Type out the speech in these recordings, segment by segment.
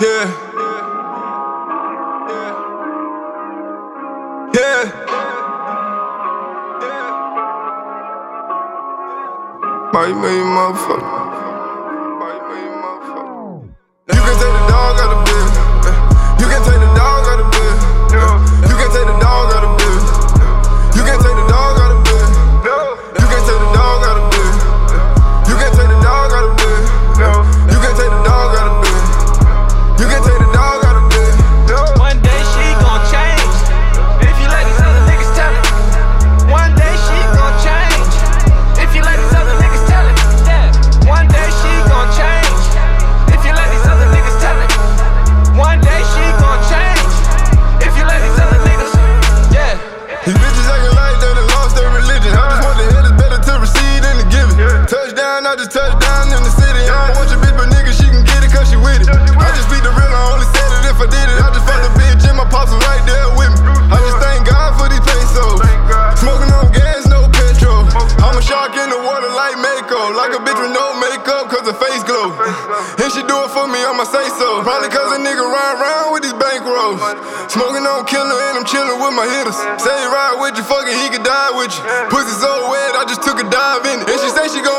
Yeah. Yeah. Yeah. My main motherfucker. I just touch down in the city. I don't want your bitch, but nigga, she can get it cause she with it. I just speak the real, I only said it if I did it. I just fucked a bitch and my pops was right there with me. I just thank God for these pesos. Smoking on gas, no petrol. I'm a shark in the water like Mako. Like a bitch with no makeup cause her face glow. And she do it for me, I'ma say so. Probably cause a nigga ride around with these bankrolls. Smoking on killer and I'm chilling with my hitters. Say he ride with you, fucking he could die with you. Pussy so wet, I just took a dive in it. And she say she gon'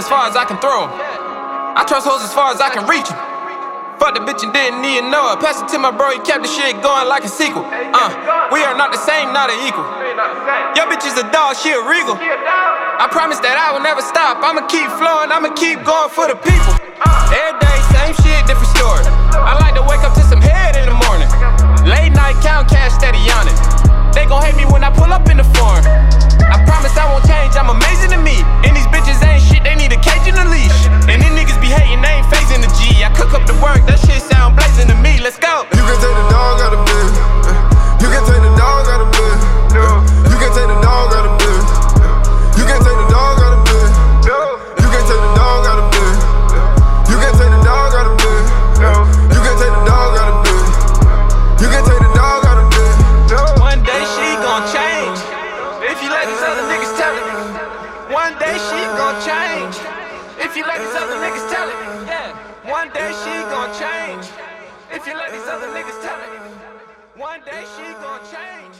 as far as I can throw 'em. I trust hoes as far as I can reach 'em. Fuck the bitch and didn't even know her. Pass it to my bro, he kept the shit going like a sequel. Uh, we are not the same, not an equal. Your bitch is a dog, she a regal. I promise that I will never stop. I'ma keep flowing, I'ma keep going for the people. Every day, same shit, other niggas tell it. One day she gon' change. If you let these other niggas tell it. Yeah. One day she gon' change. If you let these other niggas tell it. One day she gon' change.